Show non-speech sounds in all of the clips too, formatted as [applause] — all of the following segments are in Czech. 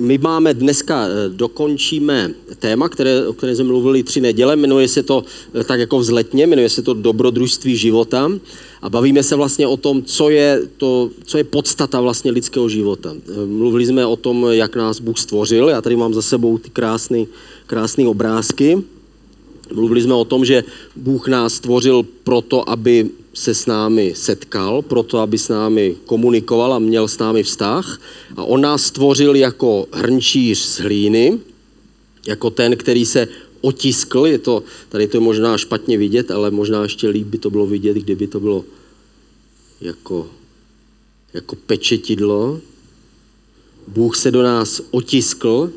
my máme dneska, eh, dokončíme téma, které, o které jsme mluvili tři neděle, jmenuje se to eh, tak jako vzletně, jmenuje se to dobrodružství života a bavíme se vlastně o tom, co je, to, co je podstata vlastně lidského života. Eh, mluvili jsme o tom, jak nás Bůh stvořil, já tady mám za sebou ty krásné krásné obrázky. Mluvili jsme o tom, že Bůh nás stvořil proto, aby se s námi setkal, proto aby s námi komunikoval a měl s námi vztah. A on nás stvořil jako hrnčíř z hlíny, jako ten, který se otiskl. Je to, tady to je možná špatně vidět, ale možná ještě líp by to bylo vidět, kdyby to bylo jako, jako pečetidlo. Bůh se do nás otiskl,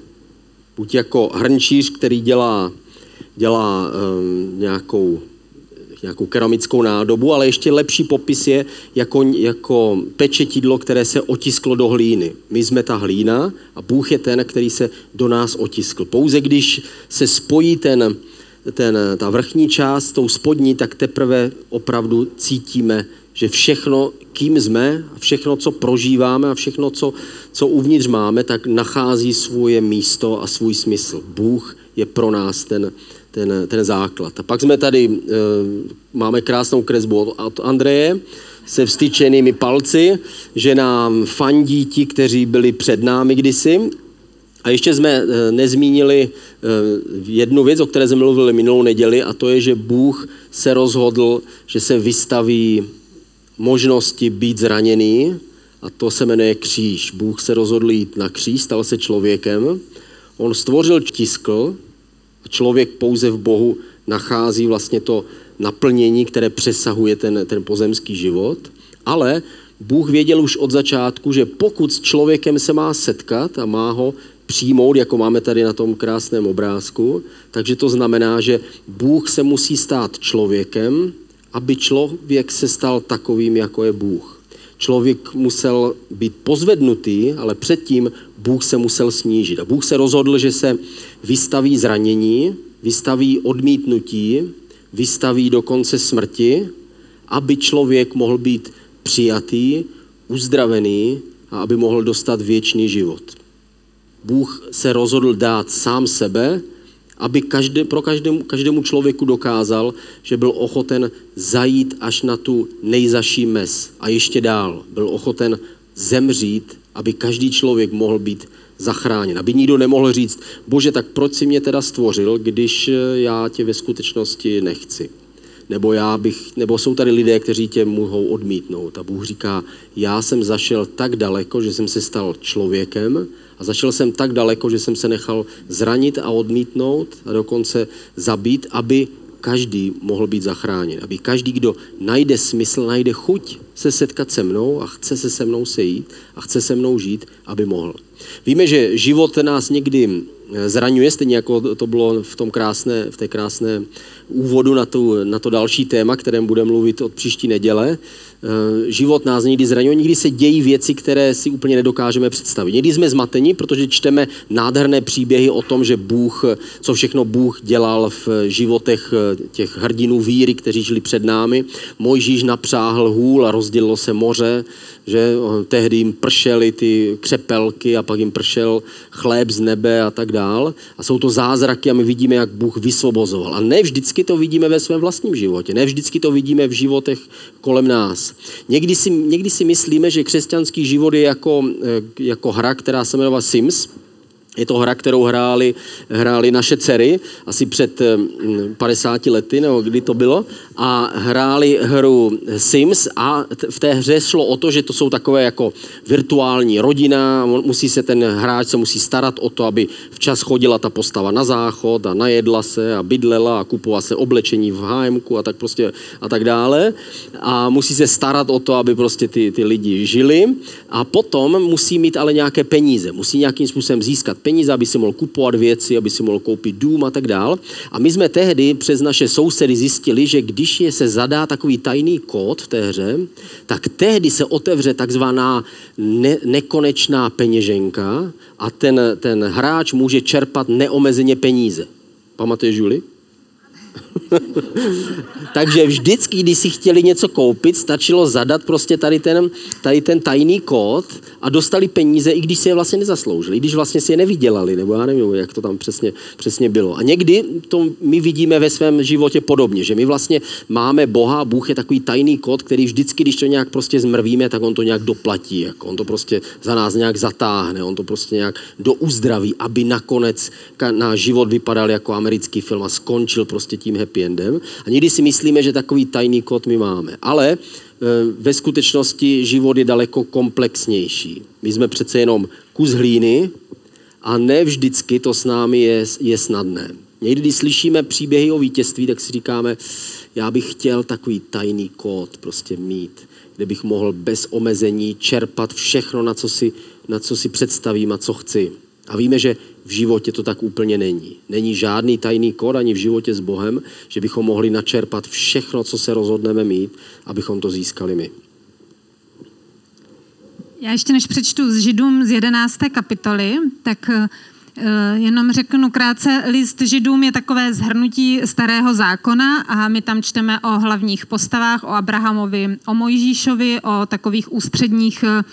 buď jako hrnčíř, který dělá, dělá um, nějakou nějakou keramickou nádobu, ale ještě lepší popis je jako, jako pečetidlo, které se otisklo do hlíny. My jsme ta hlína a Bůh je ten, který se do nás otiskl. Pouze když se spojí ten, ten, ta vrchní část s tou spodní, tak teprve opravdu cítíme, že všechno, kým jsme, všechno, co prožíváme a všechno, co, co uvnitř máme, tak nachází svoje místo a svůj smysl. Bůh je pro nás ten, ten, ten základ. A pak jsme tady, e, máme krásnou kresbu od Andreje, se vstyčenými palci, že nám fandí ti, kteří byli před námi kdysi. A ještě jsme e, nezmínili e, jednu věc, o které jsme mluvili minulou neděli, a to je, že Bůh se rozhodl, že se vystaví možnosti být zraněný, a to se jmenuje kříž. Bůh se rozhodl jít na kříž, stal se člověkem. On stvořil tiskl, člověk pouze v Bohu nachází vlastně to naplnění, které přesahuje ten, ten pozemský život, ale Bůh věděl už od začátku, že pokud s člověkem se má setkat a má ho přijmout, jako máme tady na tom krásném obrázku, takže to znamená, že Bůh se musí stát člověkem, aby člověk se stal takovým, jako je Bůh. Člověk musel být pozvednutý, ale předtím Bůh se musel snížit. A Bůh se rozhodl, že se vystaví zranění, vystaví odmítnutí, vystaví dokonce smrti, aby člověk mohl být přijatý, uzdravený a aby mohl dostat věčný život. Bůh se rozhodl dát sám sebe, aby každé, pro každému, každému člověku dokázal, že byl ochoten zajít až na tu nejzaší mes a ještě dál. Byl ochoten zemřít, aby každý člověk mohl být zachráněn. Aby nikdo nemohl říct, bože, tak proč si mě teda stvořil, když eh, já tě ve skutečnosti nechci. Nebo, já bych, nebo jsou tady lidé, kteří tě mohou odmítnout. A Bůh říká, já jsem zašel tak daleko, že jsem se stal člověkem a zašel jsem tak daleko, že jsem se nechal zranit a odmítnout a dokonce zabít, aby každý mohl být zachráněn. Aby každý, kdo najde smysl, najde chuť se setkat se mnou a chce se se mnou sejít a chce se mnou žít, aby mohl. Víme, že život nás někdy zraňuje, stejně jako to bylo v, tom krásné, v té krásné úvodu na, tu, na to další téma, kterém budeme mluvit od příští neděle. Eh, život nás někdy zraňuje, někdy se dějí věci, které si úplně nedokážeme představit. Někdy jsme zmateni, protože čteme nádherné příběhy o tom, že Bůh, co všechno Bůh dělal v životech eh, těch hrdinů víry, kteří žili před námi. Mojžíš napřáhl hůl a rozdělilo se moře, že tehdy jim pršely ty křepelky a pak jim pršel chléb z nebe a tak dál. A jsou to zázraky a my vidíme, jak Bůh vysvobozoval. A ne vždycky to vidíme ve svém vlastním životě, ne vždycky to vidíme v životech kolem nás. Někdy si, někdy si myslíme, že křesťanský život je jako, eh, jako hra, která se jmenuje Sims, je to hra, kterou hráli, hráli naše dcery asi před 50 mm, lety, nebo kdy to bylo, a hráli hru Sims a v té hře šlo o to, že to jsou takové jako virtuální rodina, musí se ten hráč se musí starat o to, aby včas chodila ta postava na záchod a najedla se a bydlela a kupovala se oblečení v hájemku a tak prostě a tak dále. A musí se starat o to, aby prostě ty, ty lidi žili a potom musí mít ale nějaké peníze, musí nějakým způsobem získat peníze, aby si mohl kupovat věci, aby si mohl koupit dům a tak dál. A my jsme tehdy přes naše sousedy zjistili, že když je se zadá takový tajný kód v té hře, tak tehdy se otevře takzvaná ne- nekonečná peněženka a ten, ten hráč může čerpat neomezeně peníze. Pamatuješ, Julie? [laughs] Takže vždycky, když si chtěli něco koupit, stačilo zadat prostě tady ten, tady ten tajný kód a dostali peníze, i když si je vlastně nezasloužili, i když vlastně si je nevydělali, nebo já nevím, jak to tam přesně, přesně bylo. A někdy to my vidíme ve svém životě podobně, že my vlastně máme Boha, Bůh je takový tajný kód, který vždycky, když to nějak prostě zmrvíme, tak on to nějak doplatí, jako on to prostě za nás nějak zatáhne, on to prostě nějak douzdraví, aby nakonec náš život vypadal jako americký film a skončil prostě tím happy endem. A někdy si myslíme, že takový tajný kód my máme. Ale e, ve skutečnosti život je daleko komplexnější. My jsme přece jenom kus hlíny a ne vždycky to s námi je, je snadné. Někdy, když slyšíme příběhy o vítězství, tak si říkáme, já bych chtěl takový tajný kód prostě mít, kde bych mohl bez omezení čerpat všechno, na co si, na co si představím a co chci. A víme, že v životě to tak úplně není. Není žádný tajný kód ani v životě s Bohem, že bychom mohli načerpat všechno, co se rozhodneme mít, abychom to získali my. Já ještě než přečtu z Židům z 11. kapitoly, tak Eh, jenom řeknu krátce, list židům je takové zhrnutí starého zákona a my tam čteme o hlavních postavách, o Abrahamovi, o Mojžíšovi, o takových ústředních eh,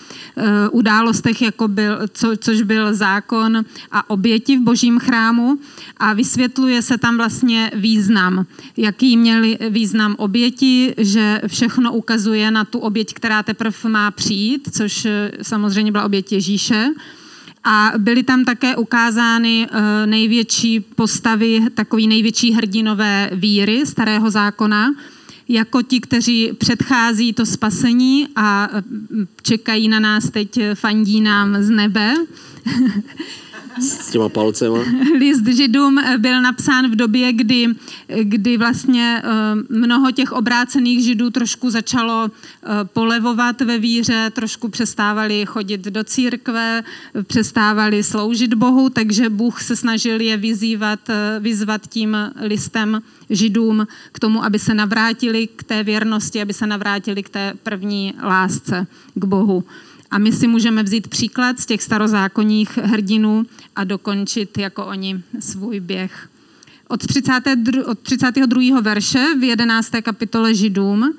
událostech, jako byl, co, což byl zákon a oběti v božím chrámu a vysvětluje se tam vlastně význam, jaký měli význam oběti, že všechno ukazuje na tu oběť, která teprve má přijít, což eh, samozřejmě byla oběť Ježíše. A byly tam také ukázány eh, největší postavy, takový největší hrdinové víry starého zákona, jako ti, kteří předchází to spasení a eh, čekají na nás teď, fandí nám z nebe. [laughs] s těma palcema. [laughs] List židům byl napsán v době, kdy, kdy vlastně eh, mnoho těch obrácených židů trošku začalo eh, polevovat ve víře, trošku přestávali chodit do církve, přestávali sloužit Bohu, takže Bůh se snažil je vyzývat, eh, vyzvat tím listem židům k tomu, aby se navrátili k té věrnosti, aby se navrátili k té první lásce k Bohu. A my si můžeme vzít příklad z těch starozákonních hrdinů a dokončit jako oni svůj běh. Od, 32, od 32. verše v 11. kapitole Židům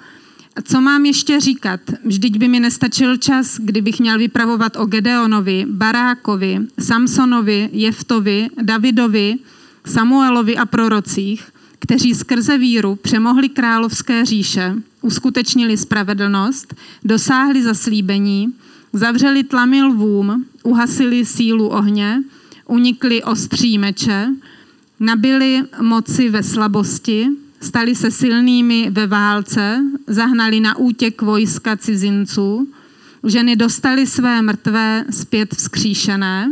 co mám ještě říkat? Vždyť by mi nestačil čas, kdybych měl vypravovat o Gedeonovi, Barákovi, Samsonovi, Jeftovi, Davidovi, Samuelovi a prorocích, kteří skrze víru přemohli královské říše, uskutečnili spravedlnost, dosáhli zaslíbení, zavřeli tlamy lvům, uhasili sílu ohně, unikli ostří meče, nabili moci ve slabosti, stali se silnými ve válce, zahnali na útěk vojska cizinců, ženy dostali své mrtvé zpět vzkříšené.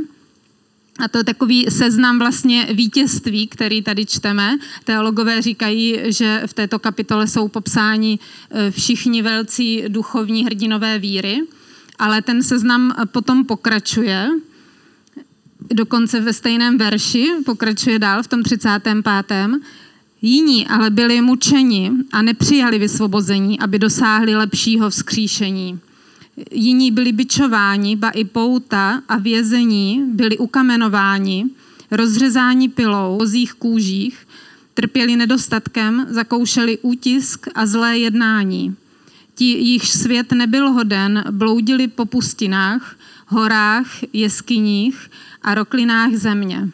A to je takový seznam vlastně vítězství, který tady čteme. Teologové říkají, že v této kapitole jsou popsáni eh, všichni velcí duchovní hrdinové víry, ale ten seznam potom pokračuje dokonce ve stejném verši, pokračuje dál v tom 35. Jiní ale byli mučeni a nepřijali vysvobození, aby dosáhli lepšího vzkříšení. Jiní byli byčováni, ba i pouta a vězení byli ukamenováni, rozřezáni pilou, ozích kůžích, trpěli nedostatkem, zakoušeli útisk a zlé jednání. Ti, jich svět nebyl hoden, bloudili po pustinách, horách, jeskyních a roklinách země.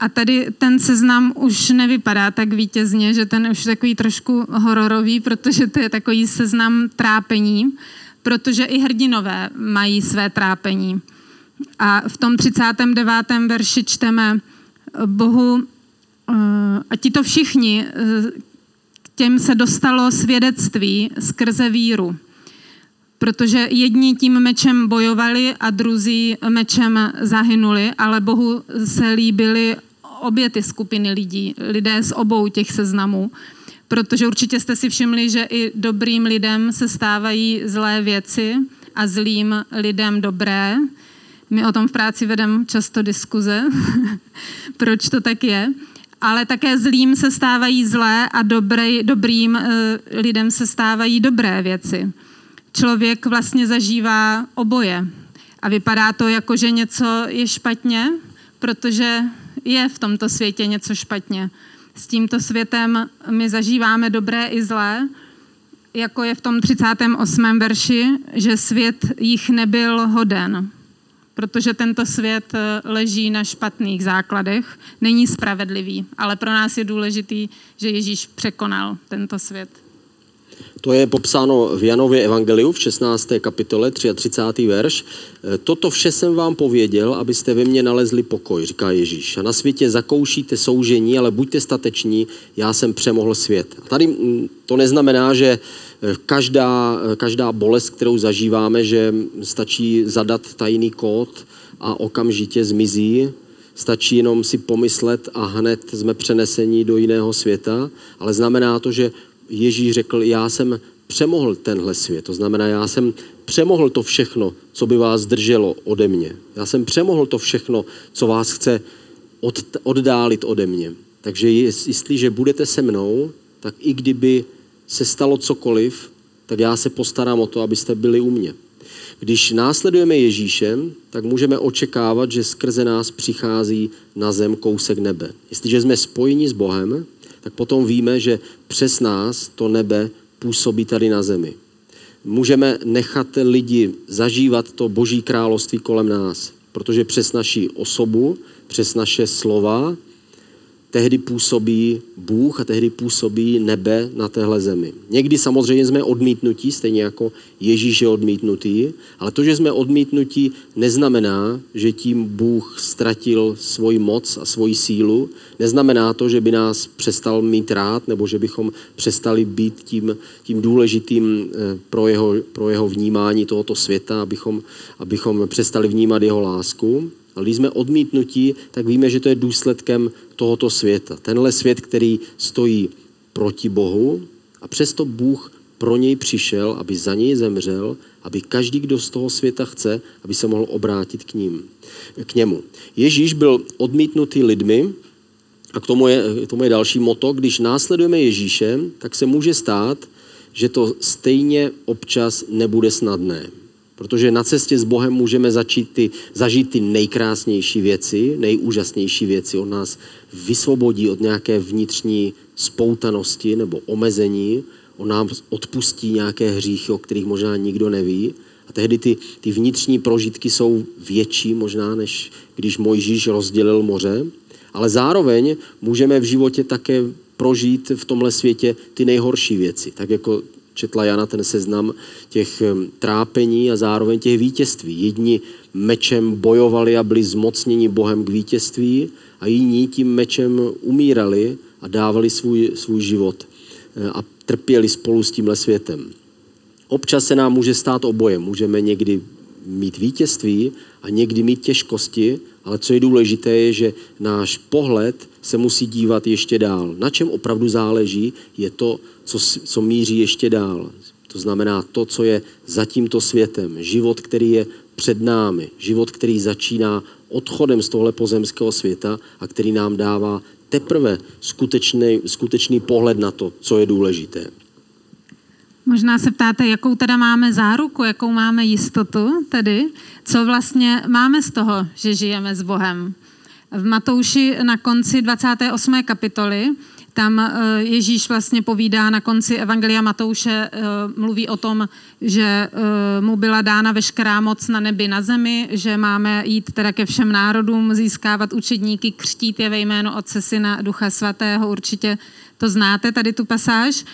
A tady ten seznam už nevypadá tak vítězně, že ten už je takový trošku hororový, protože to je takový seznam trápení, protože i hrdinové mají své trápení. A v tom 39. verši čteme Bohu, eh, a ti to všichni, eh, těm se dostalo svědectví skrze víru protože jedni tím mečem bojovali a druzí mečem zahynuli, ale Bohu se líbily obě ty skupiny lidí, lidé z obou těch seznamů, protože určitě jste si všimli, že i dobrým lidem se stávají zlé věci a zlým lidem dobré. My o tom v práci vedeme často diskuze, [laughs] proč to tak je. Ale také zlým se stávají zlé a dobrý, dobrým eh, lidem se stávají dobré věci člověk vlastně zažívá oboje. A vypadá to jako, že něco je špatně, protože je v tomto světě něco špatně. S tímto světem my zažíváme dobré i zlé, jako je v tom 38. verši, že svět jich nebyl hoden, protože tento svět eh, leží na špatných základech, není spravedlivý, ale pro nás je důležitý, že Ježíš překonal tento svět. To je popsáno v Janově Evangeliu v 16. kapitole 33. verš. E, Toto vše jsem vám pověděl, abyste ve mně nalezli pokoj, říká Ježíš. A na světě zakoušíte soužení, ale buďte stateční, já jsem přemohl svět. A tady mm, to neznamená, že každá, každá bolest, kterou zažíváme, že stačí zadat tajný kód a okamžitě zmizí, stačí jenom si pomyslet a hned jsme přenesení do jiného světa, ale znamená to, že Ježíš řekl, já jsem přemohl tenhle svět. To znamená, já jsem přemohl to všechno, co by vás drželo ode mě. Já jsem přemohl to všechno, co vás chce od, oddálit ode mě. Takže jestliže budete se mnou, tak i kdyby se stalo cokoliv, tak já se postarám o to, abyste byli u mě. Když následujeme Ježíšem, tak můžeme očekávat, že skrze nás přichází na zem kousek nebe. Jestliže jsme spojeni s Bohem, tak potom víme, že přes nás to nebe působí tady na zemi. Můžeme nechat lidi zažívat to boží království kolem nás, protože přes naši osobu, přes naše slova, tehdy působí Bůh a tehdy působí nebe na téhle zemi. Někdy samozřejmě jsme odmítnutí, stejně jako Ježíš je odmítnutý, ale to, že jsme odmítnutí, neznamená, že tím Bůh ztratil svoji moc a svoji sílu. Neznamená to, že by nás přestal mít rád, nebo že bychom přestali být tím, tím důležitým eh, pro jeho, pro jeho vnímání tohoto světa, abychom, abychom přestali vnímat jeho lásku. Ale když jsme odmítnutí, tak víme, že to je důsledkem tohoto světa. Tenhle svět, který stojí proti Bohu a přesto Bůh pro něj přišel, aby za něj zemřel, aby každý, kdo z toho světa chce, aby se mohl obrátit k, ním, k němu. Ježíš byl odmítnutý lidmi a k tomu, je, k tomu je další moto. Když následujeme Ježíše, tak se může stát, že to stejně občas nebude snadné. Protože na cestě s Bohem můžeme začít ty, zažít ty nejkrásnější věci, nejúžasnější věci. On nás vysvobodí od nějaké vnitřní spoutanosti nebo omezení. On nám odpustí nějaké hříchy, o kterých možná nikdo neví. A tehdy ty, ty vnitřní prožitky jsou větší možná, než když Mojžíš rozdělil moře. Ale zároveň můžeme v životě také prožít v tomhle světě ty nejhorší věci. Tak jako četla Jana ten seznam těch trápení a zároveň těch vítězství. Jedni mečem bojovali a byli zmocněni Bohem k vítězství a jiní tím mečem umírali a dávali svůj, svůj život e, a trpěli spolu s tímhle světem. Občas se nám může stát oboje. Můžeme někdy mít vítězství a někdy mít těžkosti, ale co je důležité, je, že náš pohled se musí dívat ještě dál. Na čem opravdu záleží, je to, co, co míří ještě dál. To znamená to, co je za tímto světem. Život, který je před námi. Život, který začíná odchodem z tohle pozemského světa a který nám dává teprve skutečný, skutečný pohled na to, co je důležité. Možná se ptáte, jakou teda máme záruku, jakou máme jistotu tedy, co vlastně máme z toho, že žijeme s Bohem. V Matouši na konci 28. kapitoly tam eh, Ježíš vlastně povídá na konci Evangelia Matouše, eh, mluví o tom, že eh, mu byla dána veškerá moc na nebi, na zemi, že máme jít teda ke všem národům, získávat učedníky, křtít je ve jménu Otce, Syna, Ducha Svatého, určitě to znáte, tady tu pasáž,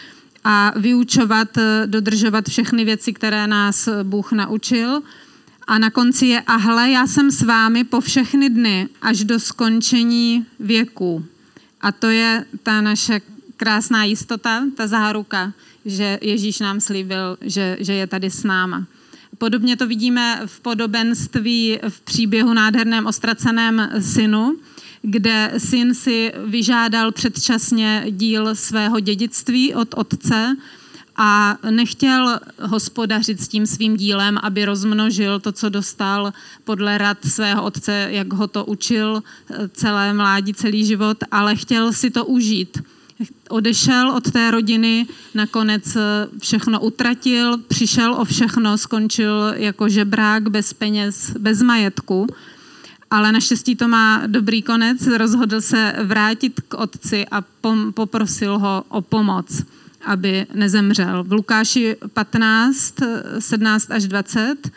a vyučovat, dodržovat všechny věci, které nás Bůh naučil. A na konci je, a hle, já jsem s vámi po všechny dny až do skončení věku. A to je ta naše krásná jistota, ta záruka, že Ježíš nám slíbil, že, že je tady s náma. Podobně to vidíme v podobenství v příběhu nádherném ostraceném synu, kde syn si vyžádal předčasně díl svého dědictví od otce a nechtěl hospodařit s tím svým dílem, aby rozmnožil to, co dostal podle rad svého otce, jak ho to učil eh, celé mládí, celý život, ale chtěl si to užít. Odešel od té rodiny, nakonec eh, všechno utratil, přišel o všechno, skončil jako žebrák bez peněz, bez majetku. Ale naštěstí to má dobrý konec. Rozhodl se vrátit k otci a pom- poprosil ho o pomoc, aby nezemřel. V Lukáši 15, 17 až 20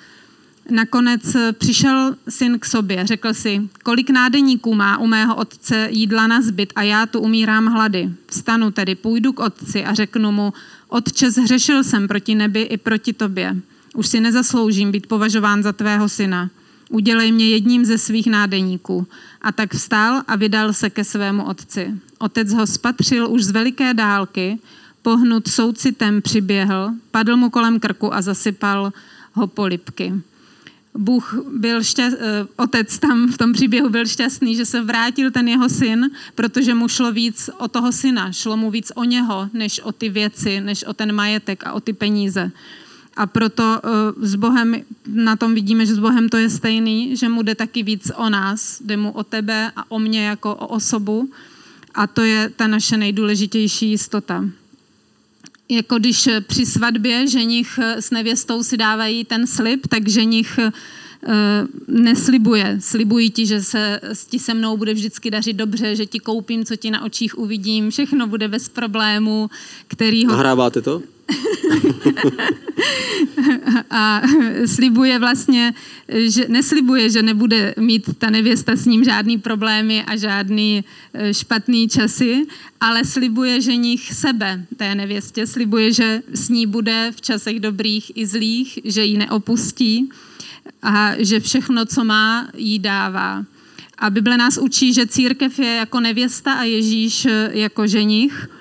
Nakonec přišel syn k sobě, řekl si, kolik nádeníků má u mého otce jídla na zbyt a já tu umírám hlady. Vstanu tedy, půjdu k otci a řeknu mu, otče, zhřešil jsem proti nebi i proti tobě. Už si nezasloužím být považován za tvého syna. Udělej mě jedním ze svých nádeníků. A tak vstal a vydal se ke svému otci. Otec ho spatřil už z veliké dálky, pohnut soucitem přiběhl, padl mu kolem krku a zasypal ho polipky. Bůh byl šťast, eh, otec tam v tom příběhu byl šťastný, že se vrátil ten jeho syn, protože mu šlo víc o toho syna, šlo mu víc o něho, než o ty věci, než o ten majetek a o ty peníze. A proto eh, s Bohem, na tom vidíme, že s Bohem to je stejný, že mu jde taky víc o nás, jde mu o tebe a o mě jako o osobu. A to je ta naše nejdůležitější jistota jako když při svatbě ženich s nevěstou si dávají ten slib, tak ženich eh, neslibuje. Slibuji ti, že se ti se mnou bude vždycky dařit dobře, že ti koupím, co ti na očích uvidím, všechno bude bez problému, který ho... Nahráváte to? [laughs] a slibuje vlastně, že neslibuje, že nebude mít ta nevěsta s ním žádný problémy a žádný e, špatný časy, ale slibuje že nich sebe té nevěstě, slibuje, že s ní bude v časech dobrých i zlých, že ji neopustí a že všechno, co má, jí dává. A Bible nás učí, že církev je jako nevěsta a Ježíš e, jako ženich –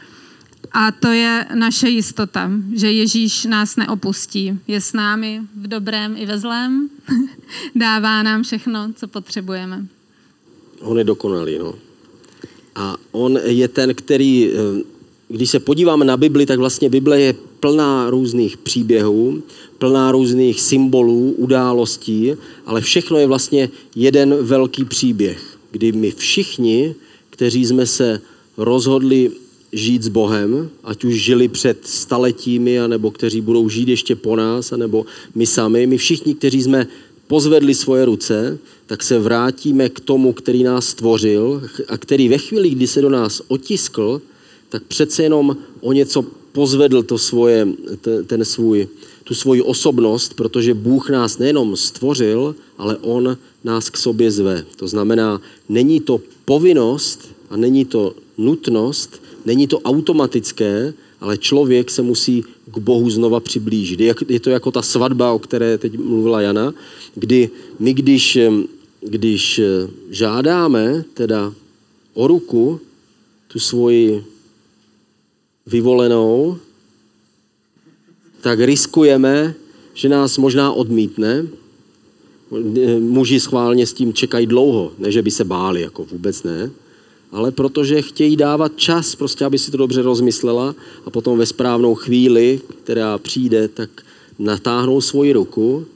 a to je naše jistota, že Ježíš nás neopustí. Je s námi v dobrém i ve zlém. [laughs] Dává nám všechno, co potřebujeme. On je dokonalý, no. A on je ten, který, eh, když se podíváme na Bibli, tak vlastně Bible je plná různých příběhů, plná různých symbolů, událostí, ale všechno je vlastně jeden velký příběh, kdy my všichni, kteří jsme se rozhodli žít s Bohem, ať už žili před staletími, anebo kteří budou žít ještě po nás, anebo my sami. My všichni, kteří jsme pozvedli svoje ruce, tak se vrátíme k tomu, který nás stvořil a který ve chvíli, kdy se do nás otiskl, tak přece jenom o něco pozvedl to svoje, ten svůj, tu svoji osobnost, protože Bůh nás nejenom stvořil, ale On nás k sobě zve. To znamená, není to povinnost a není to nutnost, Není to automatické, ale člověk se musí k Bohu znova přiblížit. Je to jako ta svatba, o které teď mluvila Jana, kdy my, když, když žádáme teda o ruku tu svoji vyvolenou, tak riskujeme, že nás možná odmítne. Muži schválně s tím čekají dlouho, ne že by se báli, jako vůbec ne ale protože chtějí dávat čas, prostě aby si to dobře rozmyslela a potom ve správnou chvíli, která přijde, tak natáhnou svoji ruku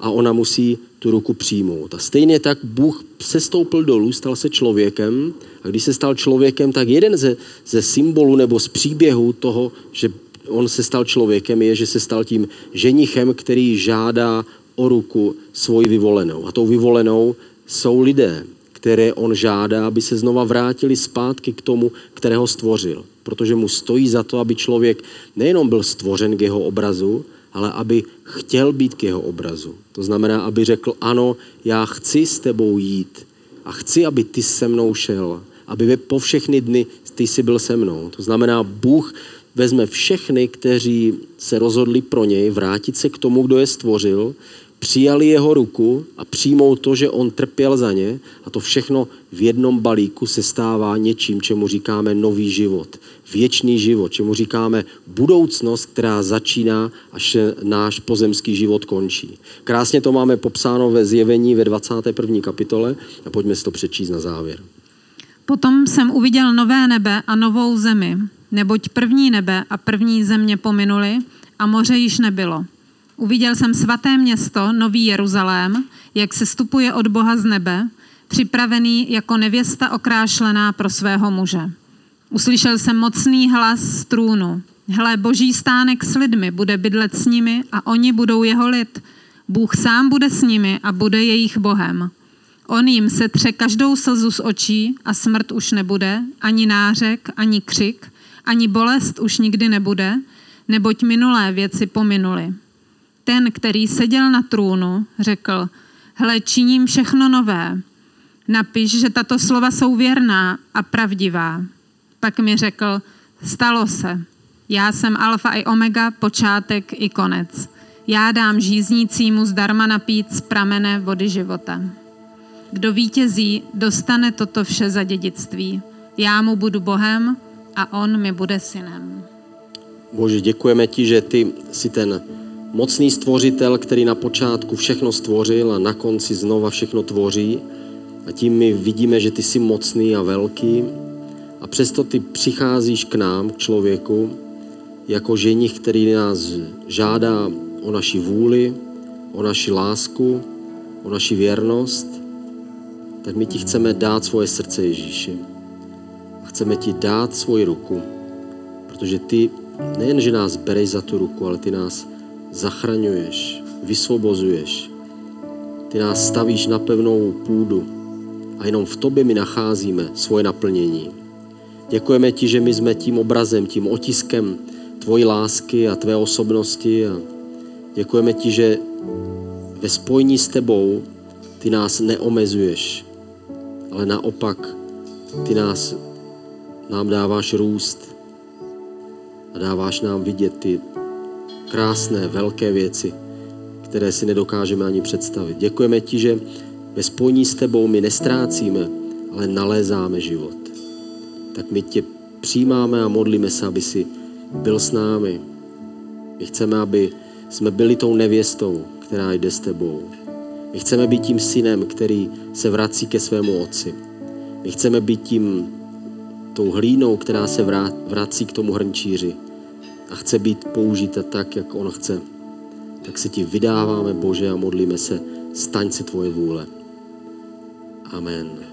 a ona musí tu ruku přijmout. A stejně tak Bůh sestoupil dolů, stal se člověkem a když se stal člověkem, tak jeden ze, ze symbolů nebo z příběhu toho, že on se stal člověkem, je, že se stal tím ženichem, který žádá o ruku svoji vyvolenou. A tou vyvolenou jsou lidé které on žádá, aby se znova vrátili zpátky k tomu, kterého stvořil. Protože mu stojí za to, aby člověk nejenom byl stvořen k jeho obrazu, ale aby chtěl být k jeho obrazu. To znamená, aby řekl, ano, já chci s tebou jít a chci, aby ty se mnou šel, aby po všechny dny ty jsi byl se mnou. To znamená, Bůh vezme všechny, kteří se rozhodli pro něj vrátit se k tomu, kdo je stvořil, přijali jeho ruku a přijmou to, že on trpěl za ně a to všechno v jednom balíku se stává něčím, čemu říkáme nový život, věčný život, čemu říkáme budoucnost, která začíná, až náš pozemský život končí. Krásně to máme popsáno ve zjevení ve 21. kapitole a pojďme si to přečíst na závěr. Potom jsem uviděl nové nebe a novou zemi, neboť první nebe a první země pominuli a moře již nebylo. Uviděl jsem svaté město, Nový Jeruzalém, jak se stupuje od Boha z nebe, připravený jako nevěsta okrášlená pro svého muže. Uslyšel jsem mocný hlas z trůnu. Hle, boží stánek s lidmi bude bydlet s nimi a oni budou jeho lid. Bůh sám bude s nimi a bude jejich Bohem. On jim setře každou slzu z očí a smrt už nebude, ani nářek, ani křik, ani bolest už nikdy nebude, neboť minulé věci pominuly. Ten, který seděl na trůnu, řekl, hle, činím všechno nové. Napiš, že tato slova jsou věrná a pravdivá. Pak mi řekl, stalo se. Já jsem alfa i omega, počátek i konec. Já dám žíznícímu zdarma napít z pramene vody života. Kdo vítězí, dostane toto vše za dědictví. Já mu budu Bohem a on mi bude synem. Bože, děkujeme ti, že ty jsi ten mocný stvořitel, který na počátku všechno stvořil a na konci znova všechno tvoří. A tím my vidíme, že ty jsi mocný a velký. A přesto ty přicházíš k nám, k člověku, jako ženich, který nás žádá o naši vůli, o naši lásku, o naši věrnost, tak my ti chceme dát svoje srdce Ježíši. A chceme ti dát svoji ruku, protože ty nejen, že nás bereš za tu ruku, ale ty nás zachraňuješ, vysvobozuješ. Ty nás stavíš na pevnou půdu a jenom v tobě my nacházíme svoje naplnění. Děkujeme ti, že my jsme tím obrazem, tím otiskem tvojí lásky a tvé osobnosti a děkujeme ti, že ve spojení s tebou ty nás neomezuješ, ale naopak ty nás, nám dáváš růst a dáváš nám vidět ty krásné, velké věci, které si nedokážeme ani představit. Děkujeme ti, že ve spojení s tebou my nestrácíme, ale nalézáme život. Tak my tě přijímáme a modlíme se, aby si byl s námi. My chceme, aby jsme byli tou nevěstou, která jde s tebou. My chceme být tím synem, který se vrací ke svému otci. My chceme být tím tou hlínou, která se vrací k tomu hrnčíři a chce být použita tak, jak on chce. Tak se ti vydáváme, Bože, a modlíme se, staň se tvoje vůle. Amen.